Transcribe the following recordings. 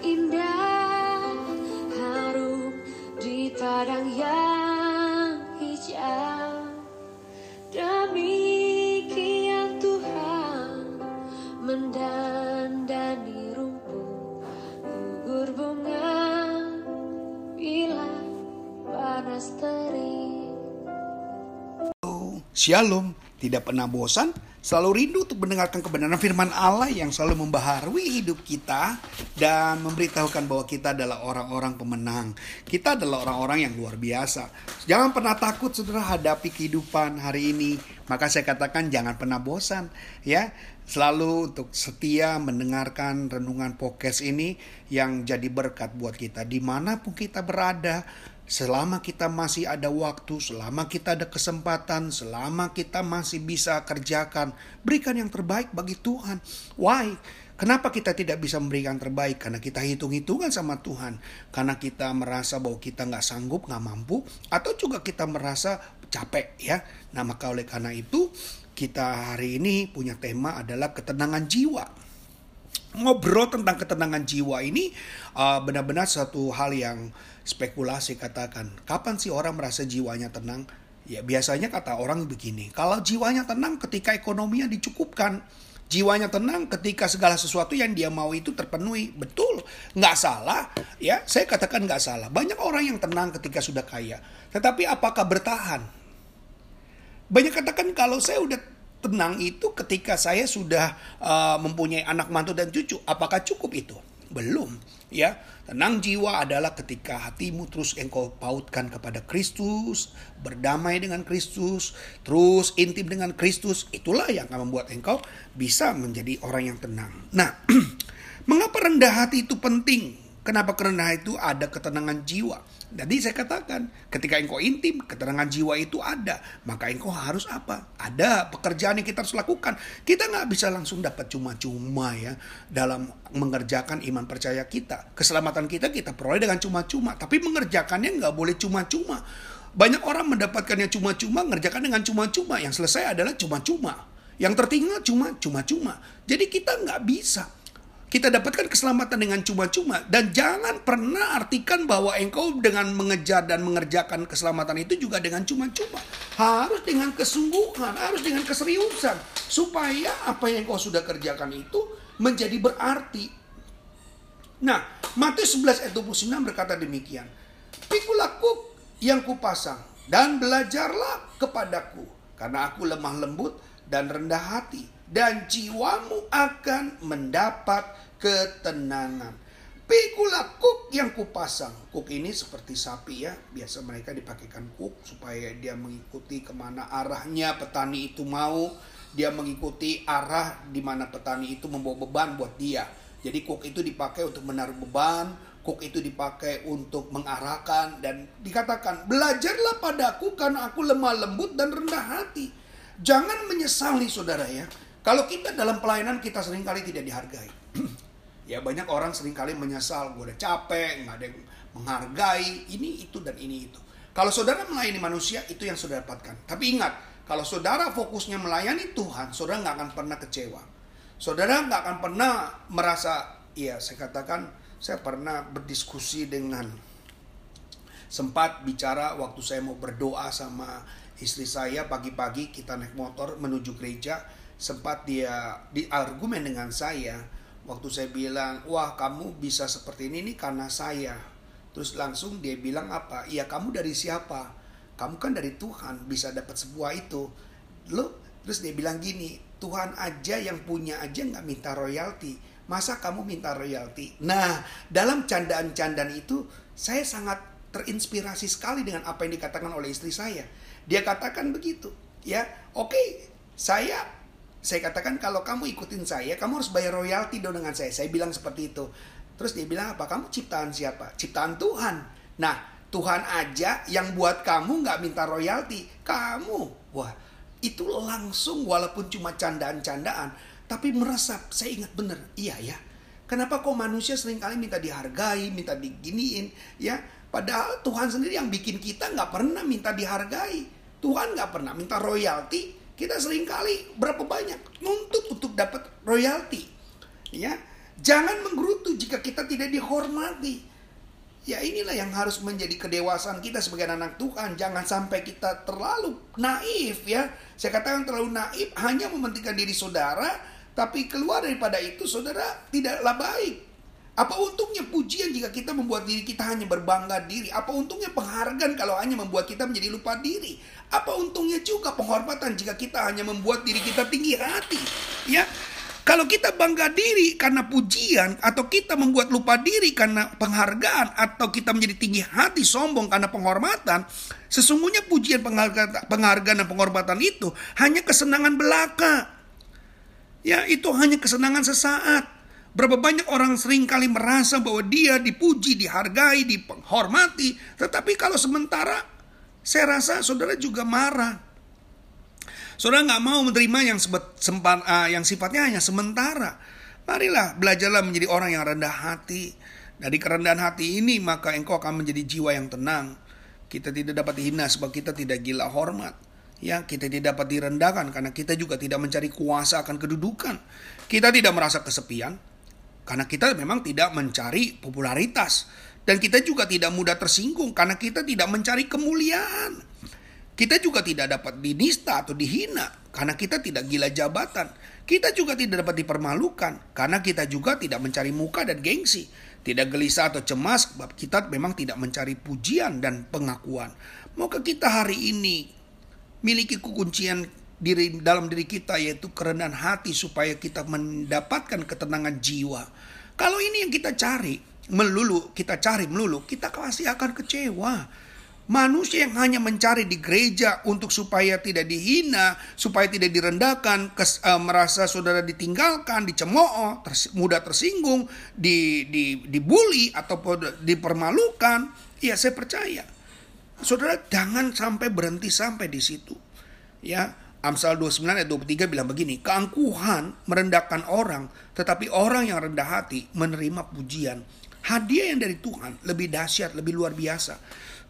terindah harum di padang yang hijau. Demikian Tuhan mendandani rumput gugur bunga bila panas terik Shalom, tidak pernah bosan, selalu rindu untuk mendengarkan kebenaran firman Allah yang selalu membaharui hidup kita dan memberitahukan bahwa kita adalah orang-orang pemenang. Kita adalah orang-orang yang luar biasa. Jangan pernah takut saudara hadapi kehidupan hari ini. Maka saya katakan jangan pernah bosan ya. Selalu untuk setia mendengarkan renungan podcast ini yang jadi berkat buat kita di mana pun kita berada selama kita masih ada waktu, selama kita ada kesempatan, selama kita masih bisa kerjakan, berikan yang terbaik bagi Tuhan. Why? Kenapa kita tidak bisa memberikan terbaik? Karena kita hitung-hitungan sama Tuhan. Karena kita merasa bahwa kita nggak sanggup, nggak mampu, atau juga kita merasa capek ya. Nah maka oleh karena itu kita hari ini punya tema adalah ketenangan jiwa ngobrol tentang ketenangan jiwa ini uh, benar-benar satu hal yang spekulasi katakan kapan sih orang merasa jiwanya tenang? Ya biasanya kata orang begini kalau jiwanya tenang ketika ekonominya dicukupkan jiwanya tenang ketika segala sesuatu yang dia mau itu terpenuhi betul nggak salah ya saya katakan nggak salah banyak orang yang tenang ketika sudah kaya tetapi apakah bertahan? Banyak katakan kalau saya udah tenang itu ketika saya sudah uh, mempunyai anak mantu dan cucu. Apakah cukup itu? Belum, ya. Tenang jiwa adalah ketika hatimu terus engkau pautkan kepada Kristus, berdamai dengan Kristus, terus intim dengan Kristus. Itulah yang akan membuat engkau bisa menjadi orang yang tenang. Nah, mengapa rendah hati itu penting? Kenapa kerendahan itu ada ketenangan jiwa? Jadi saya katakan, ketika engkau intim, ketenangan jiwa itu ada. Maka engkau harus apa? Ada pekerjaan yang kita harus lakukan. Kita nggak bisa langsung dapat cuma-cuma ya dalam mengerjakan iman percaya kita. Keselamatan kita kita peroleh dengan cuma-cuma. Tapi mengerjakannya nggak boleh cuma-cuma. Banyak orang mendapatkannya cuma-cuma, mengerjakan dengan cuma-cuma. Yang selesai adalah cuma-cuma. Yang tertinggal cuma cuma-cuma. Jadi kita nggak bisa kita dapatkan keselamatan dengan cuma-cuma dan jangan pernah artikan bahwa engkau dengan mengejar dan mengerjakan keselamatan itu juga dengan cuma-cuma. Harus dengan kesungguhan, harus dengan keseriusan supaya apa yang engkau sudah kerjakan itu menjadi berarti. Nah, Matius 11 ayat 29 berkata demikian. Pikulah kuk yang kupasang dan belajarlah kepadaku karena aku lemah lembut dan rendah hati dan jiwamu akan mendapat ketenangan. Pikulah kuk yang kupasang. Kuk ini seperti sapi ya. Biasa mereka dipakaikan kuk supaya dia mengikuti ke mana arahnya petani itu mau. Dia mengikuti arah di mana petani itu membawa beban buat dia. Jadi kuk itu dipakai untuk menaruh beban. Kuk itu dipakai untuk mengarahkan. Dan dikatakan, belajarlah padaku karena aku lemah lembut dan rendah hati. Jangan menyesali saudara ya kalau kita dalam pelayanan kita sering kali tidak dihargai. ya banyak orang sering kali menyesal, gue udah capek, nggak ada yang menghargai, ini itu dan ini itu. Kalau saudara melayani manusia itu yang saudara dapatkan. Tapi ingat, kalau saudara fokusnya melayani Tuhan, saudara nggak akan pernah kecewa. Saudara nggak akan pernah merasa, iya saya katakan, saya pernah berdiskusi dengan sempat bicara waktu saya mau berdoa sama istri saya pagi-pagi kita naik motor menuju gereja sempat dia diargumen dengan saya waktu saya bilang wah kamu bisa seperti ini nih karena saya. Terus langsung dia bilang apa? Iya kamu dari siapa? Kamu kan dari Tuhan bisa dapat sebuah itu. Lo terus dia bilang gini Tuhan aja yang punya aja nggak minta royalti. Masa kamu minta royalti? Nah dalam candaan-candaan itu saya sangat terinspirasi sekali dengan apa yang dikatakan oleh istri saya. Dia katakan begitu ya. Oke saya saya katakan kalau kamu ikutin saya, kamu harus bayar royalti dong dengan saya. Saya bilang seperti itu. Terus dia bilang apa? Kamu ciptaan siapa? Ciptaan Tuhan. Nah, Tuhan aja yang buat kamu nggak minta royalti. Kamu, wah, itu langsung walaupun cuma candaan-candaan, tapi meresap. Saya ingat bener, iya ya. Kenapa kok manusia sering kali minta dihargai, minta diginiin, ya? Padahal Tuhan sendiri yang bikin kita nggak pernah minta dihargai. Tuhan nggak pernah minta royalti, kita sering kali berapa banyak nuntut untuk dapat royalti. Ya. Jangan menggerutu jika kita tidak dihormati. Ya inilah yang harus menjadi kedewasaan kita sebagai anak Tuhan. Jangan sampai kita terlalu naif ya. Saya katakan terlalu naif hanya mementingkan diri saudara. Tapi keluar daripada itu saudara tidaklah baik. Apa untungnya pujian jika kita membuat diri kita hanya berbangga diri? Apa untungnya penghargaan kalau hanya membuat kita menjadi lupa diri? Apa untungnya juga penghormatan jika kita hanya membuat diri kita tinggi hati? Ya, kalau kita bangga diri karena pujian atau kita membuat lupa diri karena penghargaan atau kita menjadi tinggi hati sombong karena penghormatan, sesungguhnya pujian penghargaan, penghargaan dan penghormatan itu hanya kesenangan belaka. Ya, itu hanya kesenangan sesaat. Berapa banyak orang sering kali merasa bahwa dia dipuji, dihargai, dihormati. Tetapi kalau sementara, saya rasa saudara juga marah. Saudara nggak mau menerima yang, sempat, uh, yang sifatnya hanya sementara. Marilah belajarlah menjadi orang yang rendah hati. Dari kerendahan hati ini maka engkau akan menjadi jiwa yang tenang. Kita tidak dapat dihina sebab kita tidak gila hormat. Ya, kita tidak dapat direndahkan karena kita juga tidak mencari kuasa akan kedudukan. Kita tidak merasa kesepian, karena kita memang tidak mencari popularitas. Dan kita juga tidak mudah tersinggung karena kita tidak mencari kemuliaan. Kita juga tidak dapat dinista atau dihina karena kita tidak gila jabatan. Kita juga tidak dapat dipermalukan karena kita juga tidak mencari muka dan gengsi. Tidak gelisah atau cemas sebab kita memang tidak mencari pujian dan pengakuan. Maukah kita hari ini miliki kekuncian diri dalam diri kita yaitu kerendahan hati supaya kita mendapatkan ketenangan jiwa. Kalau ini yang kita cari melulu, kita cari melulu, kita pasti akan kecewa. Manusia yang hanya mencari di gereja untuk supaya tidak dihina, supaya tidak direndahkan, kes, uh, merasa saudara ditinggalkan, dicemooh, ters, mudah tersinggung, di, di, dibully ataupun dipermalukan, ya saya percaya. Saudara jangan sampai berhenti sampai di situ. Ya, Amsal 29 ayat 23 bilang begini, keangkuhan merendahkan orang, tetapi orang yang rendah hati menerima pujian. Hadiah yang dari Tuhan lebih dahsyat, lebih luar biasa.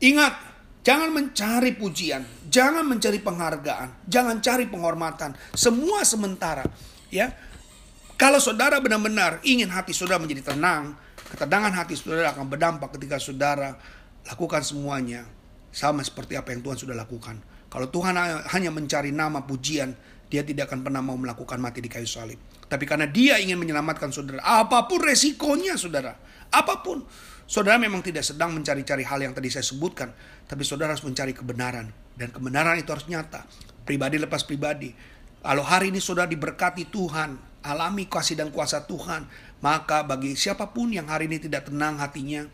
Ingat, jangan mencari pujian, jangan mencari penghargaan, jangan cari penghormatan. Semua sementara, ya. Kalau saudara benar-benar ingin hati saudara menjadi tenang, ketenangan hati saudara akan berdampak ketika saudara lakukan semuanya sama seperti apa yang Tuhan sudah lakukan kalau Tuhan hanya mencari nama pujian, dia tidak akan pernah mau melakukan mati di kayu salib. Tapi karena dia ingin menyelamatkan saudara, apa pun resikonya saudara, apa pun. Saudara memang tidak sedang mencari-cari hal yang tadi saya sebutkan, tapi saudara harus mencari kebenaran. Dan kebenaran itu harus nyata. Pribadi lepas pribadi. Kalau hari ini saudara diberkati Tuhan, alami kasih dan kuasa Tuhan, maka bagi siapa pun yang hari ini tidak tenang hatinya,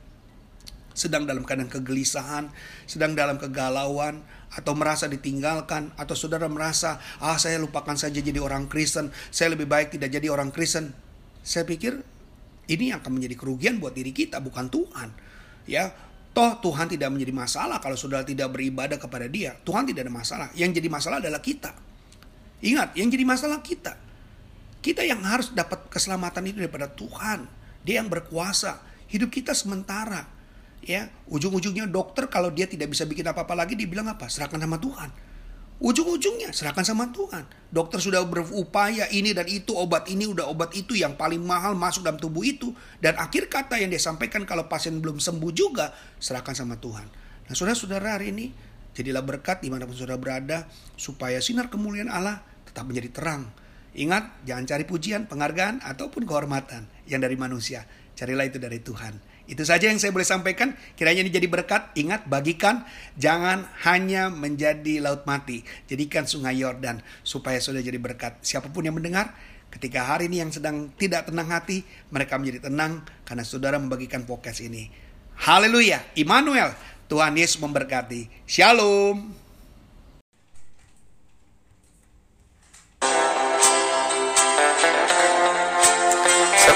sedang dalam keadaan kegelisahan, sedang dalam kegalauan, atau merasa ditinggalkan atau saudara merasa ah saya lupakan saja jadi orang Kristen saya lebih baik tidak jadi orang Kristen. Saya pikir ini akan menjadi kerugian buat diri kita bukan Tuhan. Ya toh Tuhan tidak menjadi masalah kalau saudara tidak beribadah kepada dia. Tuhan tidak ada masalah. Yang jadi masalah adalah kita. Ingat yang jadi masalah kita. Kita yang harus dapat keselamatan itu daripada Tuhan. Dia yang berkuasa. Hidup kita sementara ya ujung-ujungnya dokter kalau dia tidak bisa bikin apa-apa lagi dibilang apa? Serahkan sama Tuhan. Ujung-ujungnya serahkan sama Tuhan. Dokter sudah berupaya ini dan itu obat ini udah obat itu yang paling mahal masuk dalam tubuh itu. Dan akhir kata yang dia sampaikan kalau pasien belum sembuh juga serahkan sama Tuhan. Nah saudara-saudara hari ini jadilah berkat di mana pun saudara berada supaya sinar kemuliaan Allah tetap menjadi terang. Ingat jangan cari pujian penghargaan ataupun kehormatan yang dari manusia. Carilah itu dari Tuhan itu saja yang saya boleh sampaikan. Kiranya ini jadi berkat. Ingat, bagikan. Jangan hanya menjadi laut mati. Jadikan sungai Yordan supaya sudah jadi berkat. Siapa pun yang mendengar, ketika hari ini yang sedang tidak tenang hati, mereka menjadi tenang karena saudara membagikan podcast ini. Haleluya. Immanuel. Tuhan Yesus memberkati. Shalom.